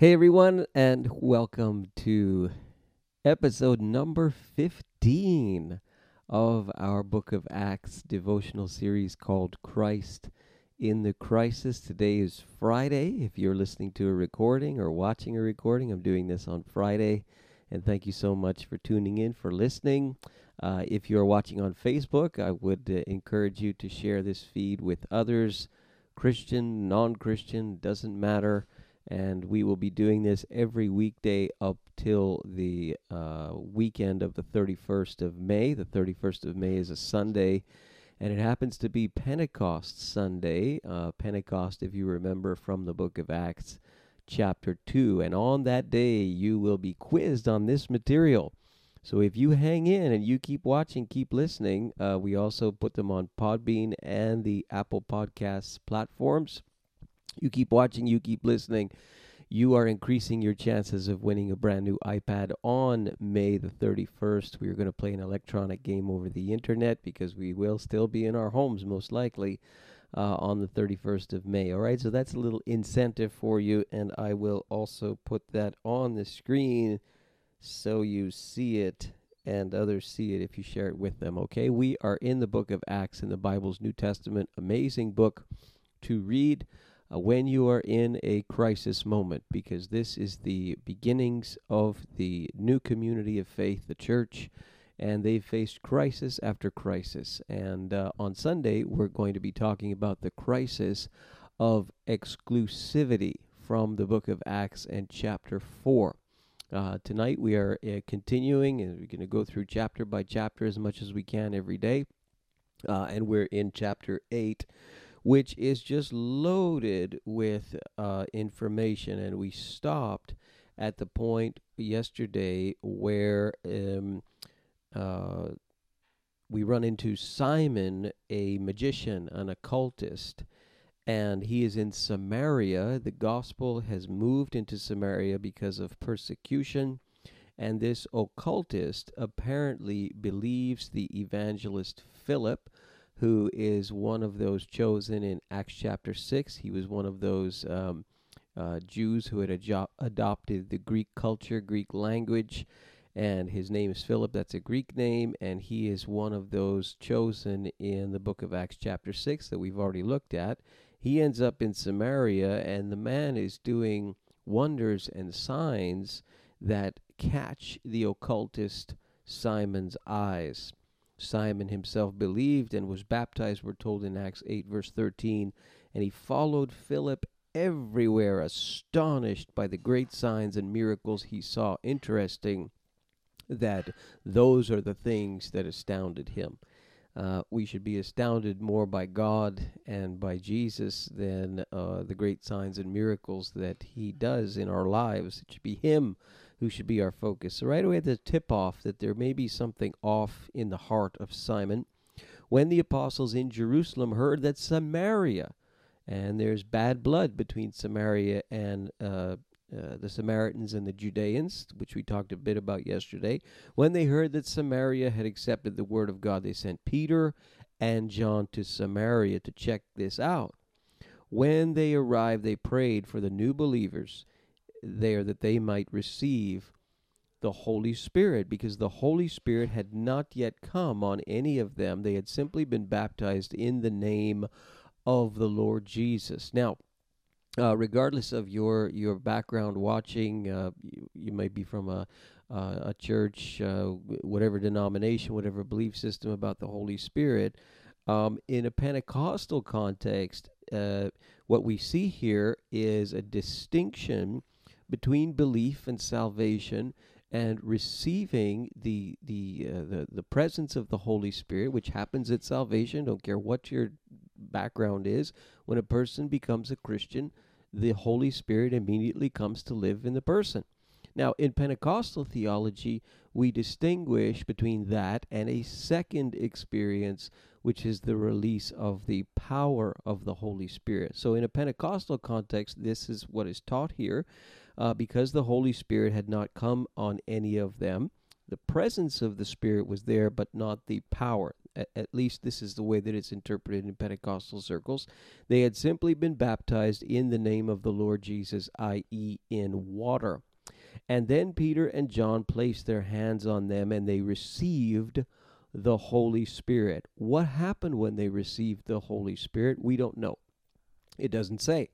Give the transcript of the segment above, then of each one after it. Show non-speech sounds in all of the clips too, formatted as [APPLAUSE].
Hey everyone, and welcome to episode number 15 of our Book of Acts devotional series called Christ in the Crisis. Today is Friday. If you're listening to a recording or watching a recording, I'm doing this on Friday. And thank you so much for tuning in, for listening. Uh, if you're watching on Facebook, I would uh, encourage you to share this feed with others, Christian, non Christian, doesn't matter and we will be doing this every weekday up till the uh, weekend of the 31st of May. The 31st of May is a Sunday, and it happens to be Pentecost Sunday. Uh, Pentecost, if you remember from the book of Acts, chapter 2. And on that day, you will be quizzed on this material. So if you hang in and you keep watching, keep listening, uh, we also put them on Podbean and the Apple Podcasts platforms. You keep watching, you keep listening. You are increasing your chances of winning a brand new iPad on May the 31st. We are going to play an electronic game over the internet because we will still be in our homes, most likely, uh, on the 31st of May. All right, so that's a little incentive for you, and I will also put that on the screen so you see it and others see it if you share it with them. Okay, we are in the book of Acts in the Bible's New Testament. Amazing book to read uh, when you are in a crisis moment, because this is the beginnings of the new community of faith, the church, and they've faced crisis after crisis. And uh, on Sunday, we're going to be talking about the crisis of exclusivity from the book of Acts and chapter 4. Uh, tonight we are uh, continuing and we're going to go through chapter by chapter as much as we can every day. Uh, and we're in chapter 8 which is just loaded with uh, information. And we stopped at the point yesterday where um, uh, we run into Simon, a magician, an occultist, and he is in Samaria. The gospel has moved into Samaria because of persecution. And this occultist apparently believes the evangelist Philip who is one of those chosen in Acts chapter 6. He was one of those um, uh, Jews who had adopted the Greek culture, Greek language, and his name is Philip. That's a Greek name, and he is one of those chosen in the book of Acts chapter 6 that we've already looked at. He ends up in Samaria, and the man is doing wonders and signs that catch the occultist Simon's eyes. Simon himself believed and was baptized, we're told in Acts 8, verse 13. And he followed Philip everywhere, astonished by the great signs and miracles he saw. Interesting that those are the things that astounded him. Uh, we should be astounded more by God and by Jesus than uh, the great signs and miracles that He does in our lives. It should be Him who should be our focus. So, right away, the tip off that there may be something off in the heart of Simon when the apostles in Jerusalem heard that Samaria, and there's bad blood between Samaria and uh, uh, the Samaritans and the Judeans, which we talked a bit about yesterday. When they heard that Samaria had accepted the word of God, they sent Peter and John to Samaria to check this out. When they arrived, they prayed for the new believers there that they might receive the Holy Spirit because the Holy Spirit had not yet come on any of them. They had simply been baptized in the name of the Lord Jesus. Now, uh, regardless of your your background watching, uh, you, you may be from a uh, a church, uh, whatever denomination, whatever belief system about the Holy Spirit. Um, in a Pentecostal context, uh, what we see here is a distinction between belief and salvation and receiving the the uh, the the presence of the Holy Spirit, which happens at salvation. Don't care what your background is. When a person becomes a Christian, the Holy Spirit immediately comes to live in the person. Now, in Pentecostal theology, we distinguish between that and a second experience, which is the release of the power of the Holy Spirit. So, in a Pentecostal context, this is what is taught here uh, because the Holy Spirit had not come on any of them. The presence of the Spirit was there, but not the power. At, at least this is the way that it's interpreted in Pentecostal circles. They had simply been baptized in the name of the Lord Jesus, i.e., in water. And then Peter and John placed their hands on them and they received the Holy Spirit. What happened when they received the Holy Spirit? We don't know. It doesn't say.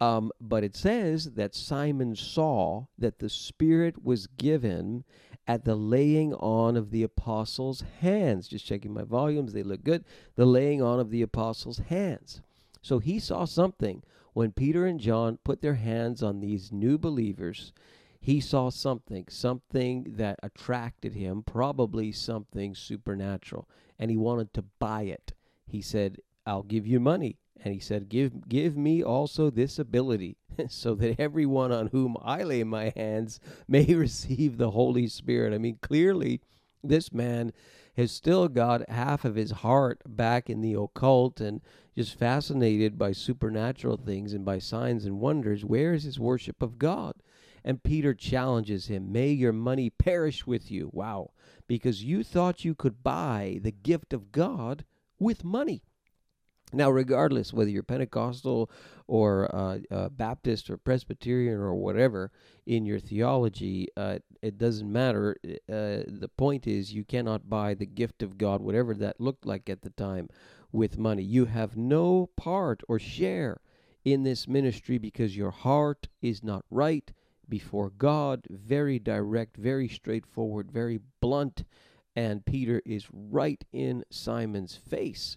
Um, but it says that Simon saw that the Spirit was given at the laying on of the apostles' hands. Just checking my volumes, they look good. The laying on of the apostles' hands. So he saw something when Peter and John put their hands on these new believers he saw something, something that attracted him, probably something supernatural, and he wanted to buy it. He said, I'll give you money. And he said, Give give me also this ability, [LAUGHS] so that everyone on whom I lay my hands may [LAUGHS] receive the Holy Spirit. I mean, clearly this man has still got half of his heart back in the occult and just fascinated by supernatural things and by signs and wonders. Where is his worship of God? And Peter challenges him, May your money perish with you. Wow. Because you thought you could buy the gift of God with money. Now, regardless whether you're Pentecostal or uh, uh, Baptist or Presbyterian or whatever in your theology, uh, it doesn't matter. Uh, the point is, you cannot buy the gift of God, whatever that looked like at the time, with money. You have no part or share in this ministry because your heart is not right before God, very direct, very straightforward, very blunt. And Peter is right in Simon's face.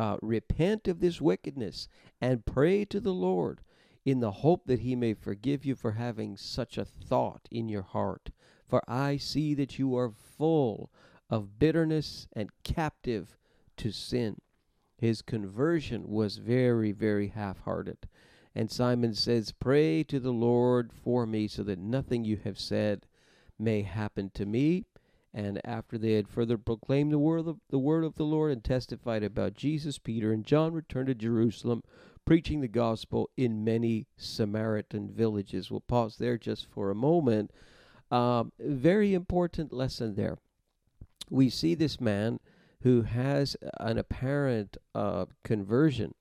Uh, repent of this wickedness and pray to the Lord in the hope that he may forgive you for having such a thought in your heart. For I see that you are full of bitterness and captive to sin. His conversion was very, very half hearted. And Simon says, Pray to the Lord for me so that nothing you have said may happen to me. And after they had further proclaimed the word of the word of the Lord and testified about Jesus, Peter and John returned to Jerusalem, preaching the gospel in many Samaritan villages. We'll pause there just for a moment. Um, very important lesson there. We see this man who has an apparent uh, conversion,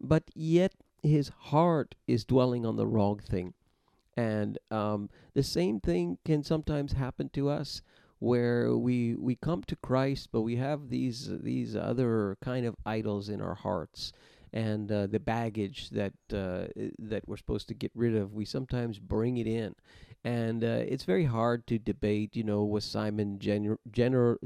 but yet his heart is dwelling on the wrong thing. And um, the same thing can sometimes happen to us where we we come to Christ, but we have these these other kind of idols in our hearts, and uh, the baggage that uh, that we're supposed to get rid of. We sometimes bring it in, and uh, it's very hard to debate. You know, was Simon gener- gener-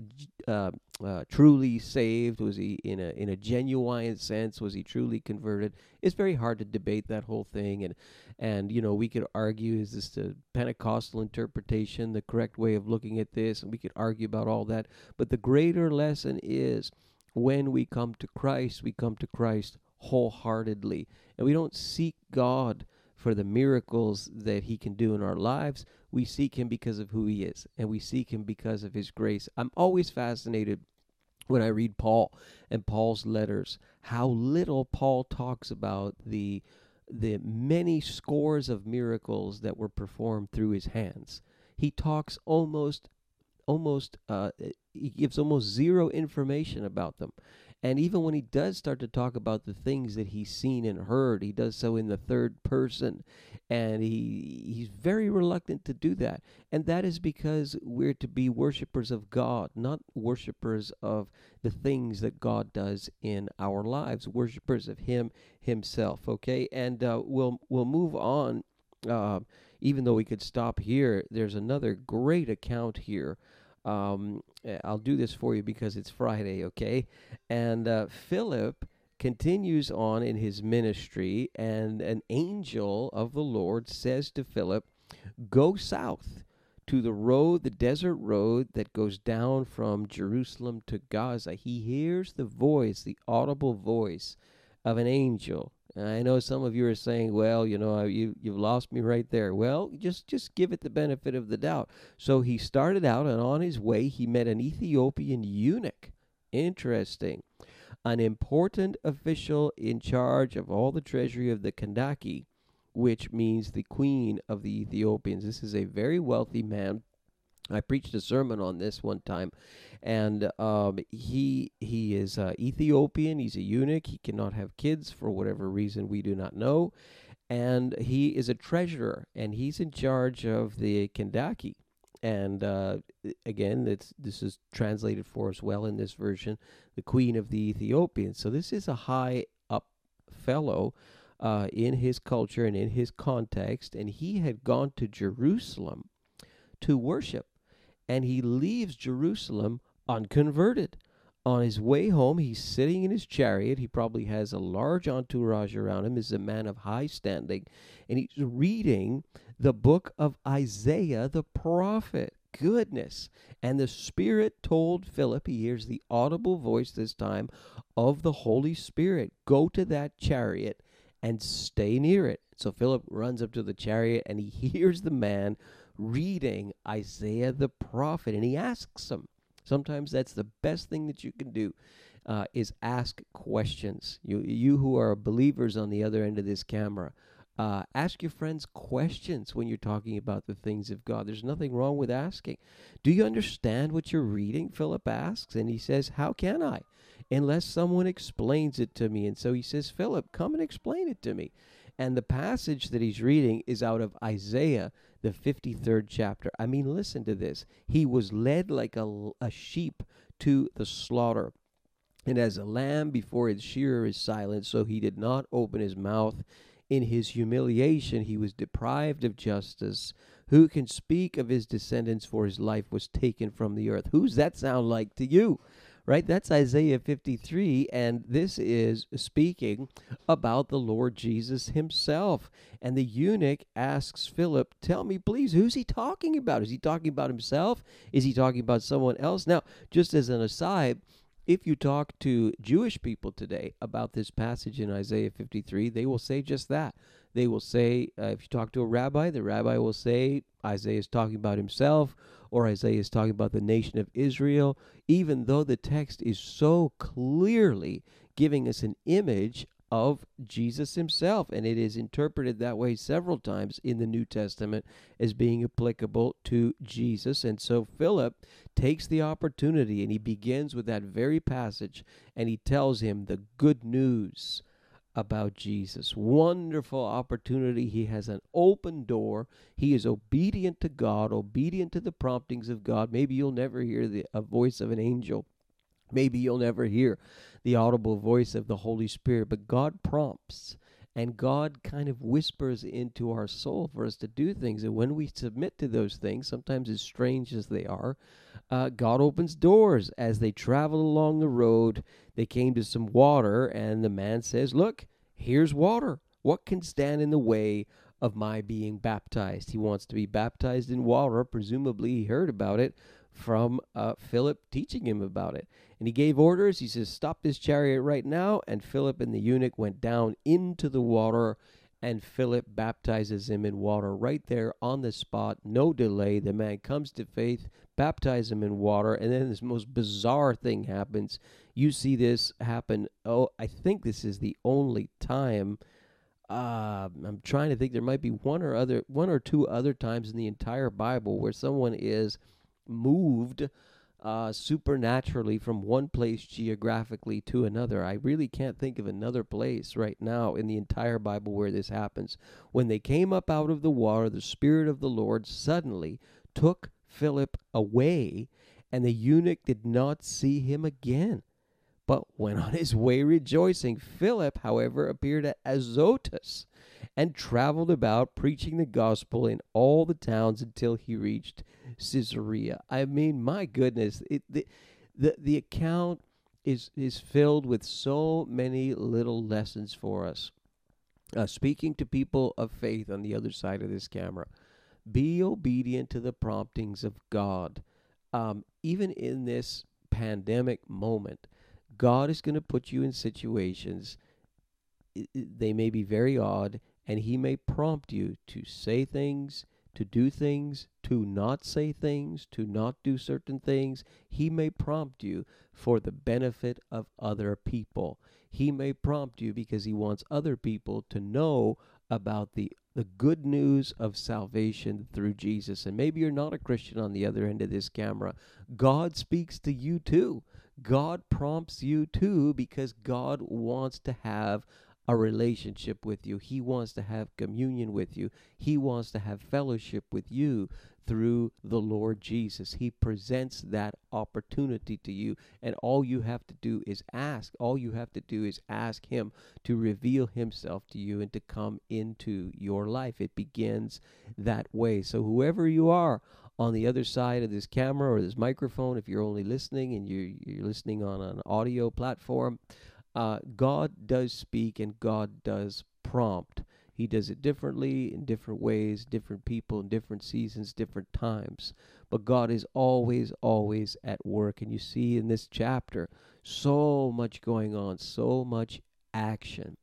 uh, uh, truly saved? Was he in a in a genuine sense? Was he truly converted? It's very hard to debate that whole thing, and and you know we could argue is this the Pentecostal interpretation, the correct way of looking at this, and we could argue about all that. But the greater lesson is when we come to Christ, we come to Christ wholeheartedly, and we don't seek God for the miracles that he can do in our lives. We seek him because of who he is, and we seek him because of his grace. I'm always fascinated when I read Paul and Paul's letters, how little Paul talks about the the many scores of miracles that were performed through his hands. He talks almost almost uh, he gives almost zero information about them. And even when he does start to talk about the things that he's seen and heard, he does so in the third person. And he he's very reluctant to do that. And that is because we're to be worshipers of God, not worshipers of the things that God does in our lives, worshipers of him himself, okay? And uh, we'll we'll move on uh, even though we could stop here, there's another great account here um, eh, I'll do this for you because it's Friday, okay? And uh, Philip continues on in his ministry, and an angel of the Lord says to Philip, Go south to the road, the desert road that goes down from Jerusalem to Gaza. He hears the voice, the audible voice of an angel I know some of you are saying, "Well, you know, you you've lost me right there." Well, just just give it the benefit of the doubt. So he started out, and on his way, he met an Ethiopian eunuch. Interesting, an important official in charge of all the treasury of the Kandake, which means the queen of the Ethiopians. This is a very wealthy man I preached a sermon on this one time, and um, he he is uh, Ethiopian. He's a eunuch. He cannot have kids for whatever reason we do not know, and he is a treasurer, and he's in charge of the Kandake. And uh, again, it's, this is translated for us well in this version, the Queen of the Ethiopians. So this is a high up fellow uh, in his culture and in his context, and he had gone to Jerusalem to worship and he leaves Jerusalem unconverted. On his way home, he's sitting in his chariot. He probably has a large entourage around him. He's a man of high standing, and he's reading the book of Isaiah the prophet. Goodness. And the Spirit told Philip, he hears the audible voice this time of the Holy Spirit go to that chariot and stay near it. So Philip runs up to the chariot and he [LAUGHS] hears the man reading Isaiah the prophet, and he asks him. Sometimes that's the best thing that you can do. Uh, is ask questions. You you who are believers on the other end of this camera, uh, ask your friends questions when you're talking about the things of God. There's nothing wrong with asking. Do you understand what you're reading? Philip asks, and he says, "How can I, unless someone explains it to me?" And so he says, "Philip, come and explain it to me." And the passage that he's reading is out of Isaiah the 53rd chapter. I mean, listen to this. He was led like a, a sheep to the slaughter. And as a lamb before its shearer is silent, so he did not open his mouth. In his humiliation, he was deprived of justice. Who can speak of his descendants, for his life was taken from the earth? Who's that sound like to you? Right? That's Isaiah 53, and this is speaking about the Lord Jesus himself. And the eunuch asks Philip, Tell me, please, who's he talking about? Is he talking about himself? Is he talking about someone else? Now, just as an aside, if you talk to Jewish people today about this passage in Isaiah 53, they will say just that. They will say, uh, if you talk to a rabbi, the rabbi will say Isaiah is talking about himself, or Isaiah is talking about the nation of Israel, even though the text is so clearly giving us an image of Jesus himself. And it is interpreted that way several times in the New Testament as being applicable to Jesus. And so Philip takes the opportunity and he begins with that very passage and he tells him the good news about Jesus. Wonderful opportunity. He has an open door. He is obedient to God, obedient to the promptings of God. Maybe you'll never hear the a voice of an angel. Maybe you'll never hear the audible voice of the Holy Spirit, but God prompts and God kind of whispers into our soul for us to do things. And when we submit to those things, sometimes as strange as they are, uh, God opens doors. As they travel along the road, they came to some water, and the man says, Look, here's water. What can stand in the way of my being baptized? He wants to be baptized in water. Presumably, he heard about it from uh, Philip teaching him about it. And he gave orders. He says, Stop this chariot right now. And Philip and the eunuch went down into the water, and Philip baptizes him in water right there on the spot. No delay. The man comes to faith, baptize him in water, and then this most bizarre thing happens. You see this happen. Oh, I think this is the only time. Uh, I'm trying to think. There might be one or other, one or two other times in the entire Bible where someone is moved uh, supernaturally from one place geographically to another. I really can't think of another place right now in the entire Bible where this happens. When they came up out of the water, the Spirit of the Lord suddenly took Philip away, and the eunuch did not see him again, but went on his way rejoicing. Philip, however, appeared at Azotus and traveled about preaching the gospel in all the towns until he reached Caesarea. I mean, my goodness, it, the, the the account is is filled with so many little lessons for us. Uh, speaking to people of faith on the other side of this camera, be obedient to the promptings of God. Um, even in this pandemic moment, God is going to put you in situations. They may be very odd, and He may prompt you to say things, to do things, to not say things, to not do certain things. He may prompt you for the benefit of other people. He may prompt you because He wants other people to know about the the good news of salvation through Jesus. And maybe you're not a Christian on the other end of this camera. God speaks to you too. God prompts you too because God wants to have a relationship with you. He wants to have communion with you. He wants to have fellowship with you through the Lord Jesus. He presents that opportunity to you, and all you have to do is ask. All you have to do is ask Him to reveal Himself to you and to come into your life. It begins that way. So, whoever you are, on the other side of this camera or this microphone, if you're only listening and you're, you're listening on an audio platform, uh, God does speak and God does prompt. He does it differently in different ways, different people in different seasons, different times. But God is always, always at work. And you see in this chapter so much going on, so much action.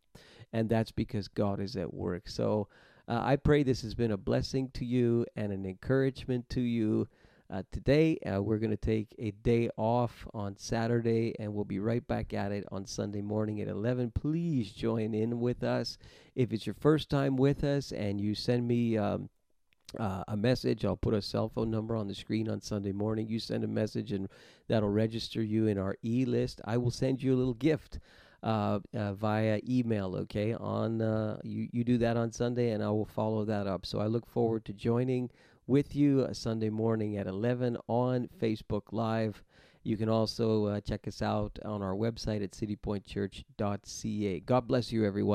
And that's because God is at work. So uh, I pray this has been a blessing to you and an encouragement to you. Uh, today, uh, we're going to take a day off on Saturday, and we'll be right back at it on Sunday morning at 11. Please join in with us. If it's your first time with us and you send me um, uh, a message, I'll put a cell phone number on the screen on Sunday morning. You send a message, and that'll register you in our e list. I will send you a little gift. Uh, uh, via email. Okay, on uh, you you do that on Sunday, and I will follow that up. So I look forward to joining with you a Sunday morning at 11 on Facebook Live. You can also uh, check us out on our website at citypointchurch.ca. God bless you, everyone.